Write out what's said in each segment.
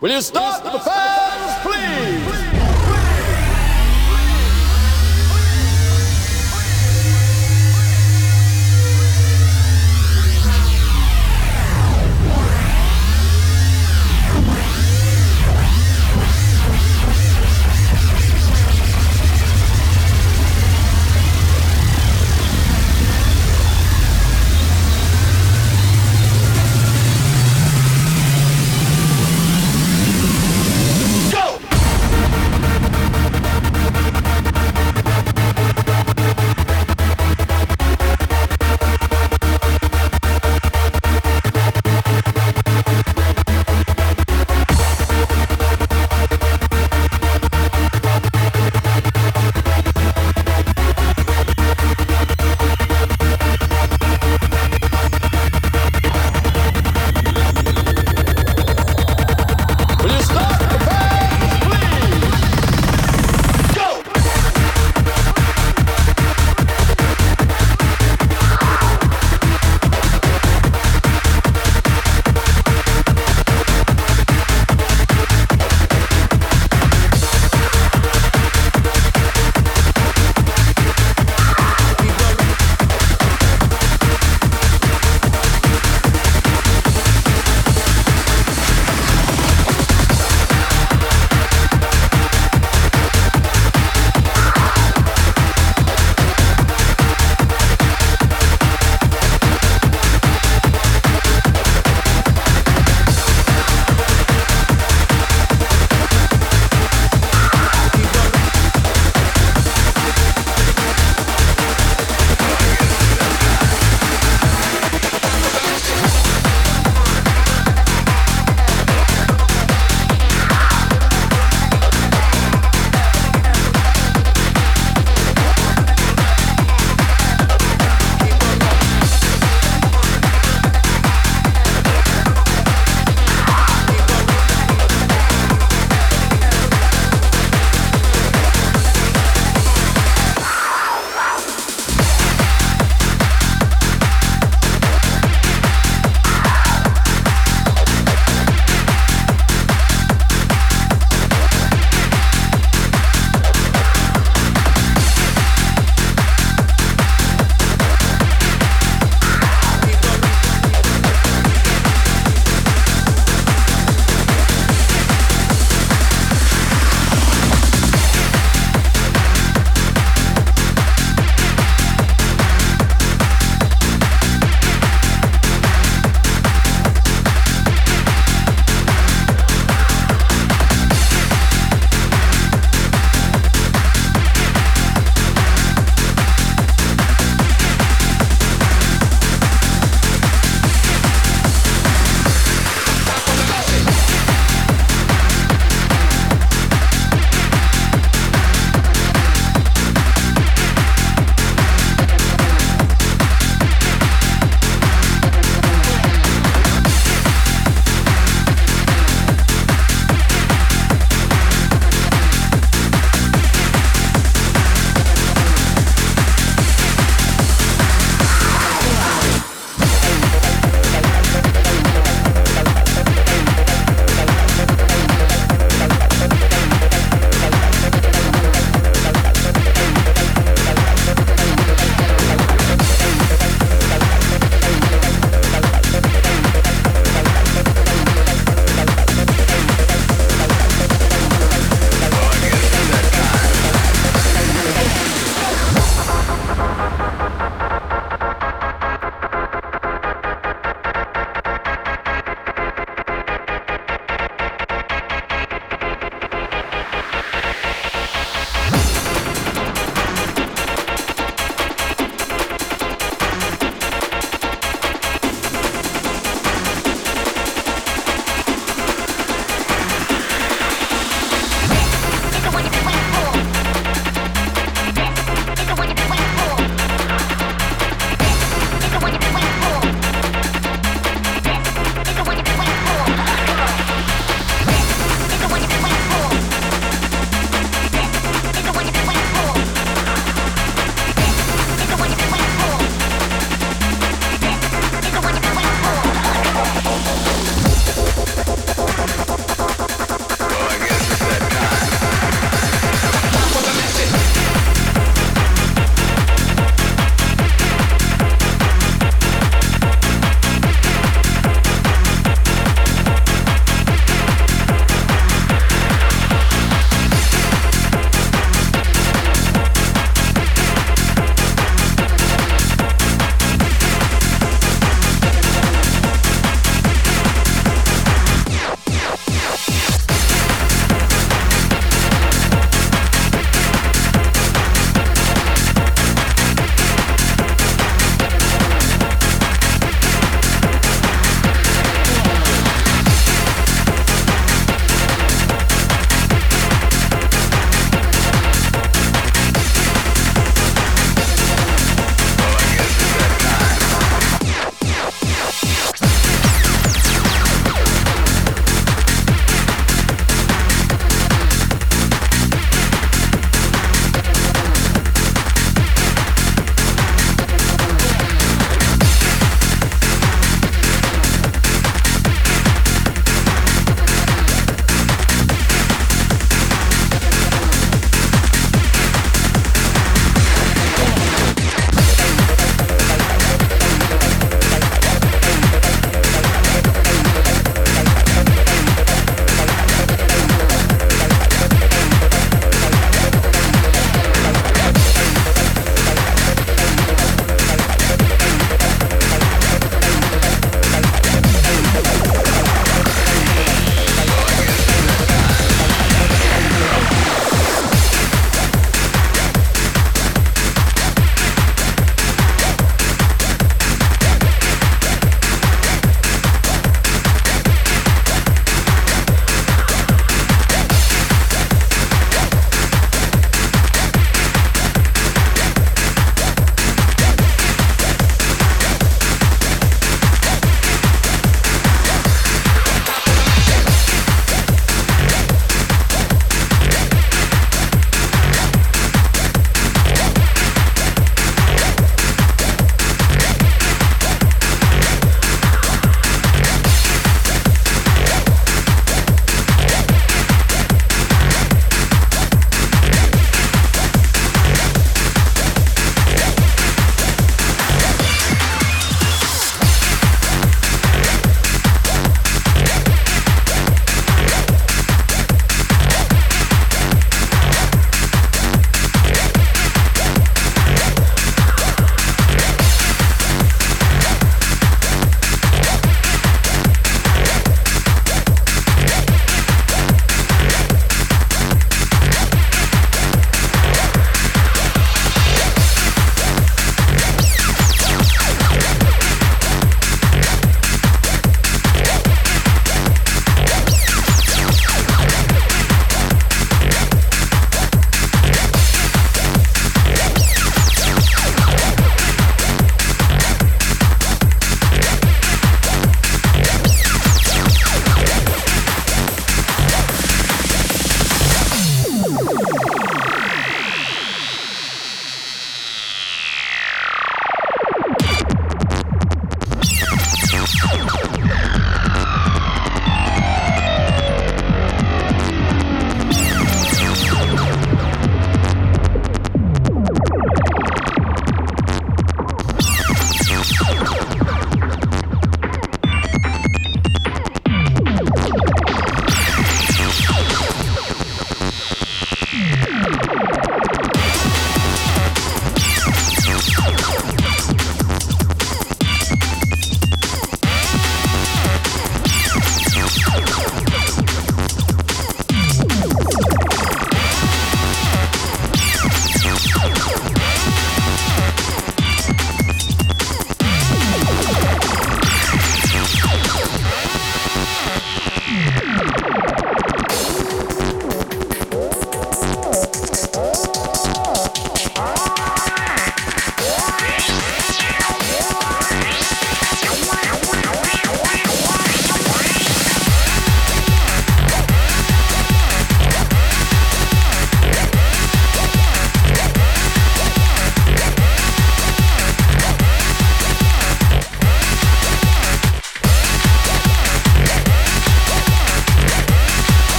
Will you start the fans,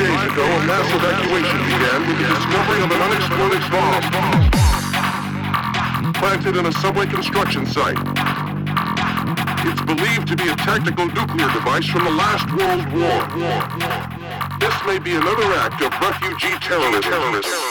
days ago, a mass evacuation began with the discovery of an unexploded bomb planted in a subway construction site. It's believed to be a tactical nuclear device from the last World War. This may be another act of refugee terrorism.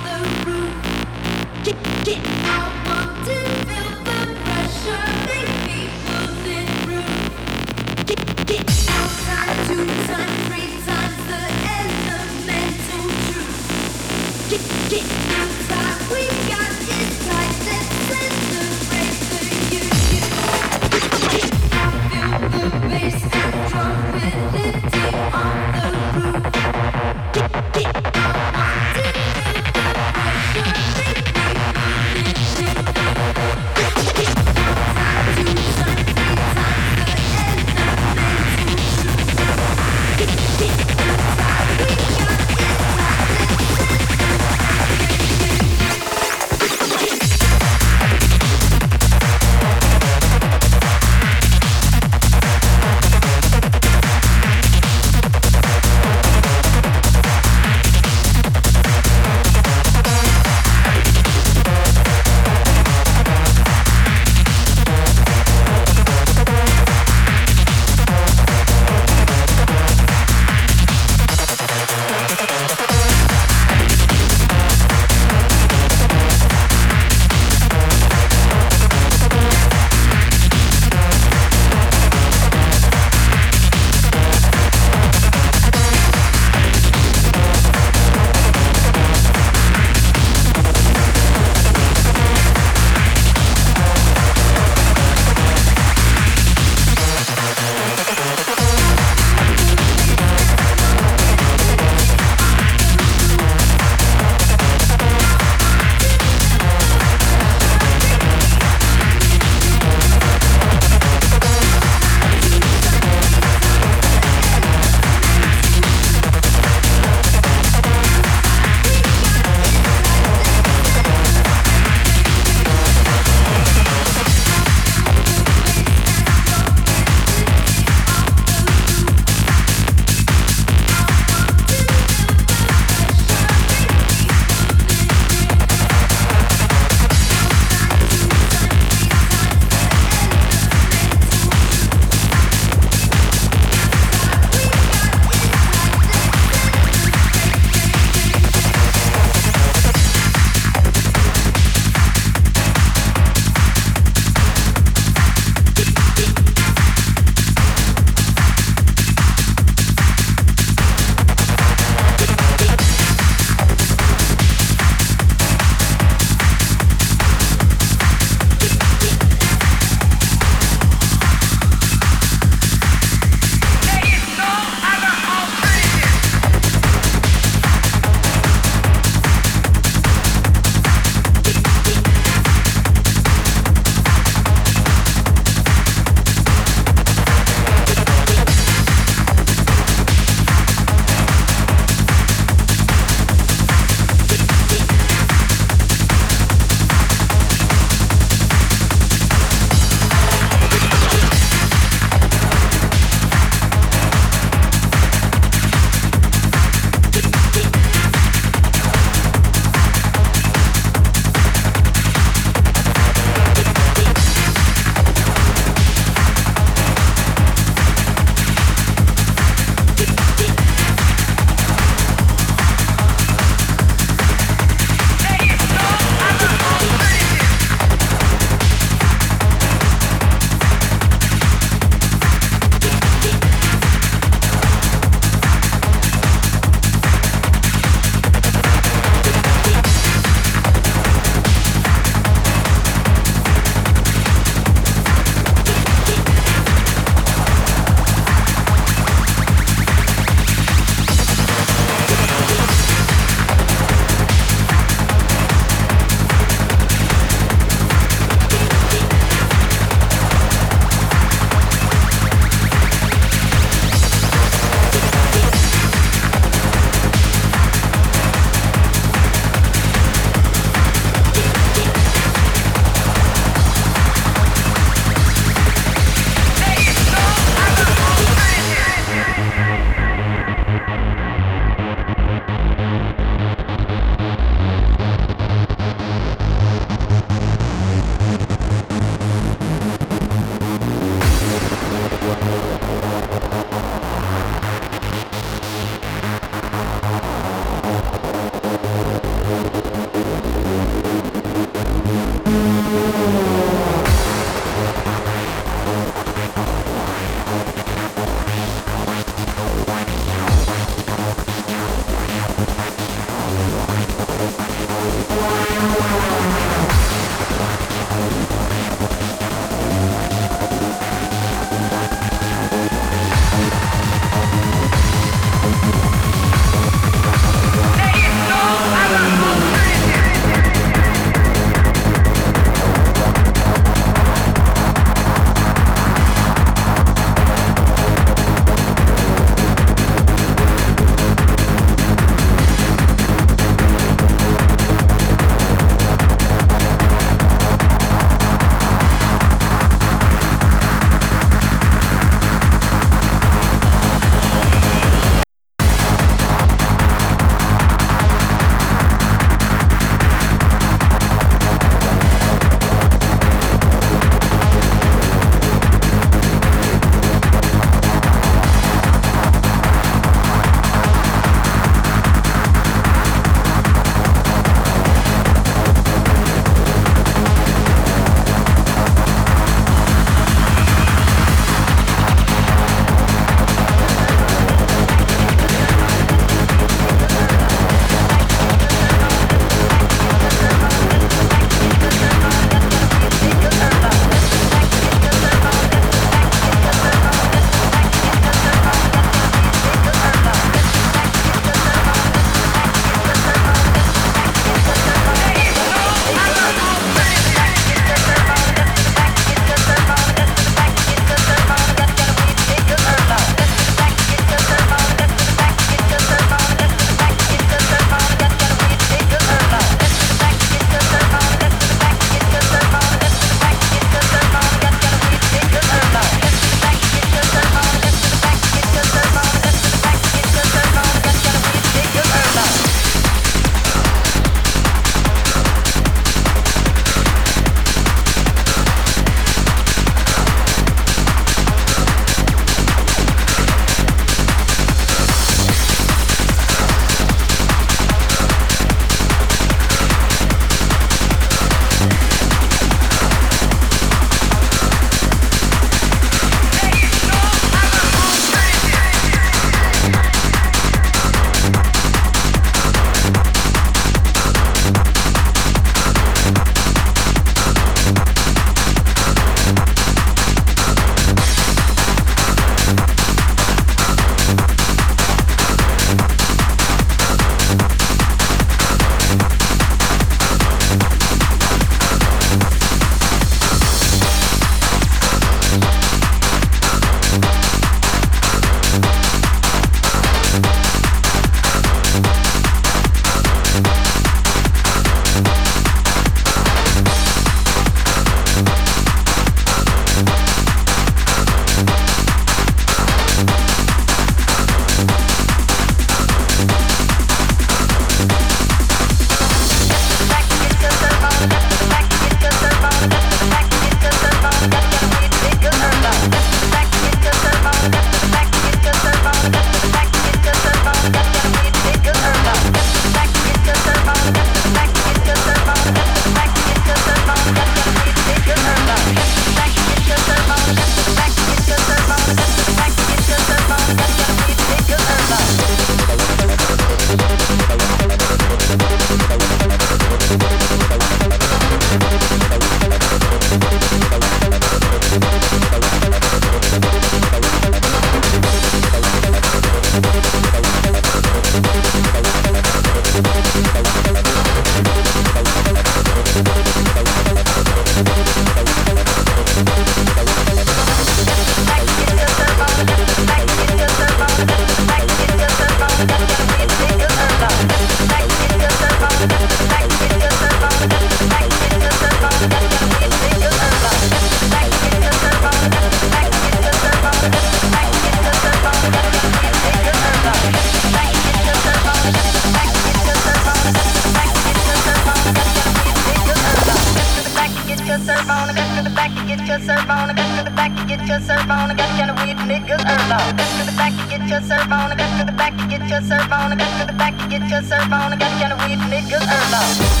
Your serve on, get to the back and get your serve on, I got kind of weird niggas herb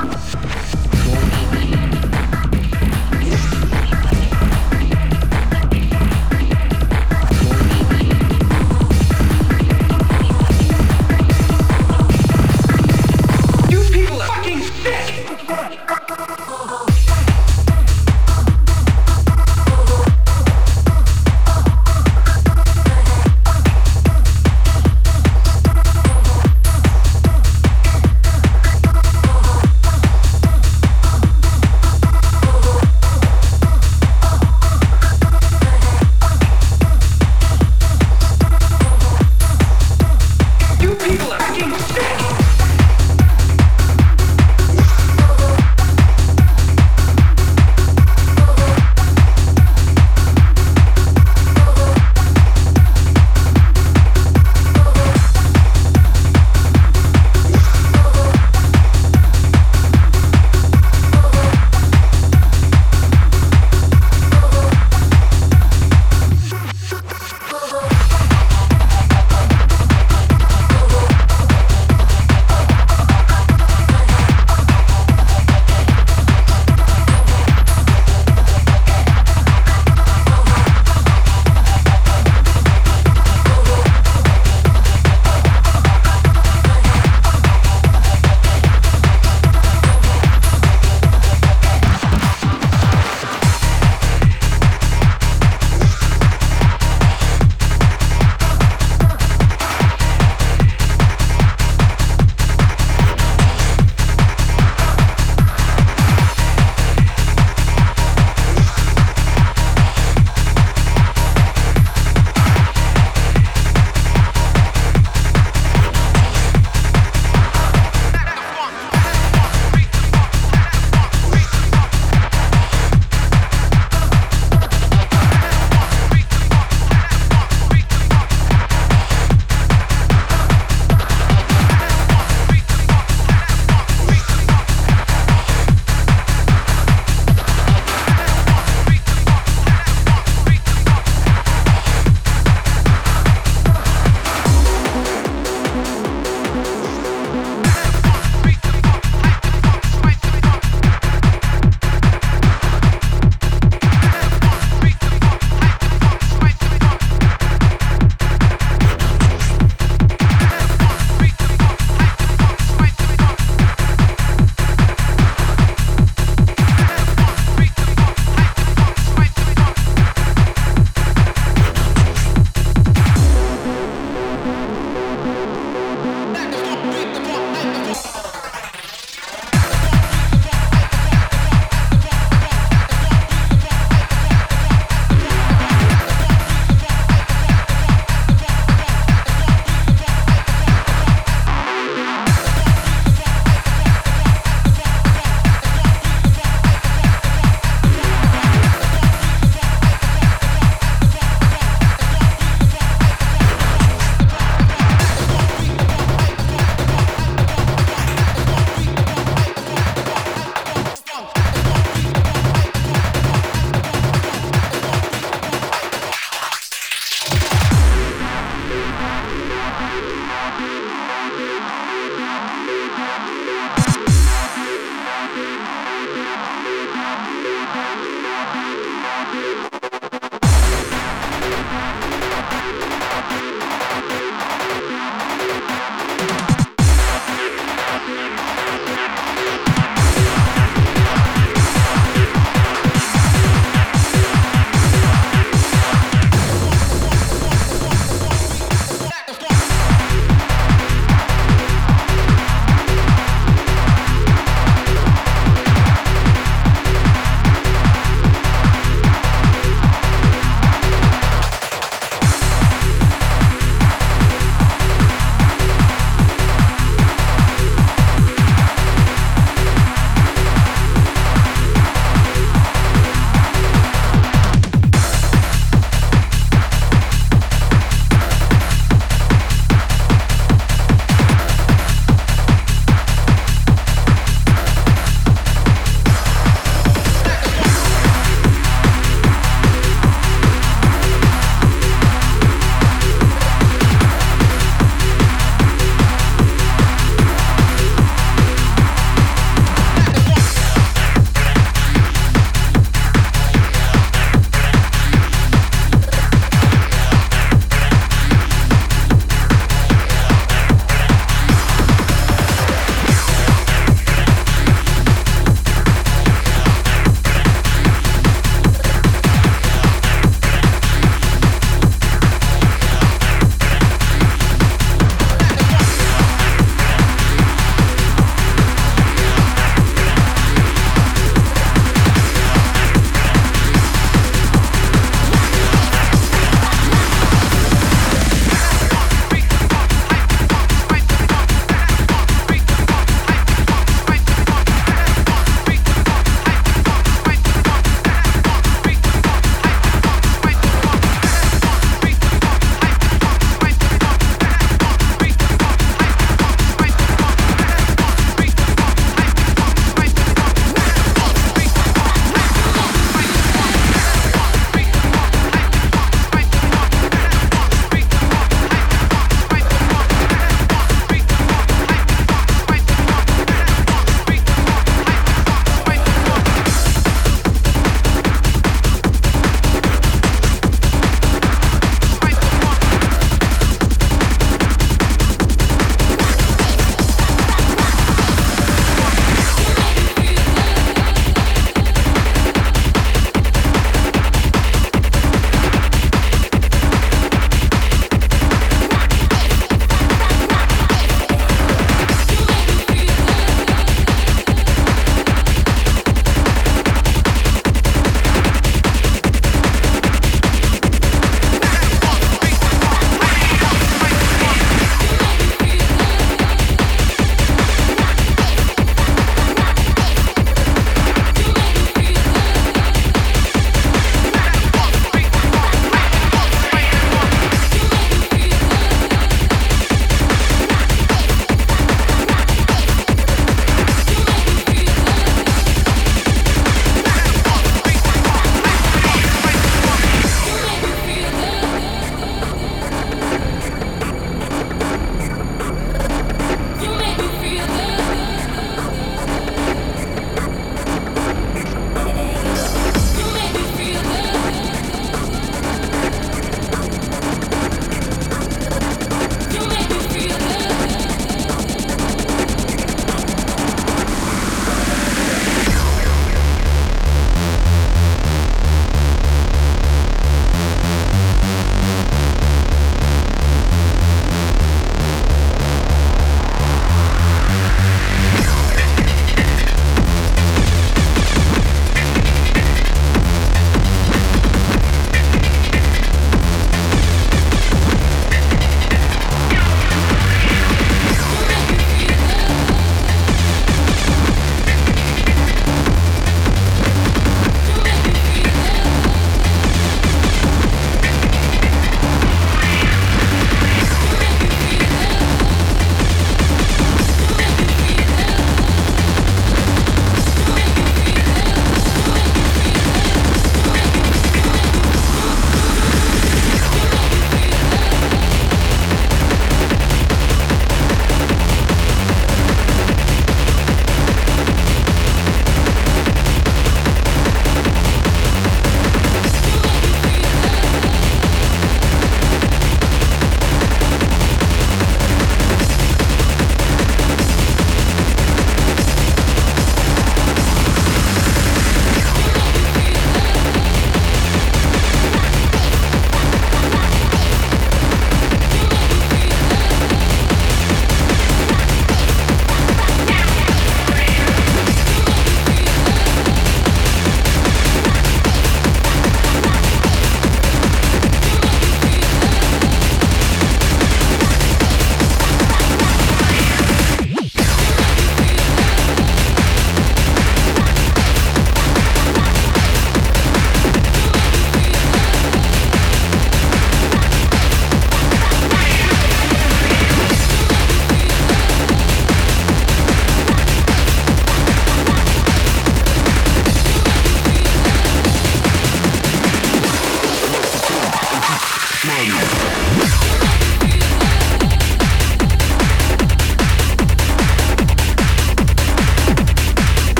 Fuck!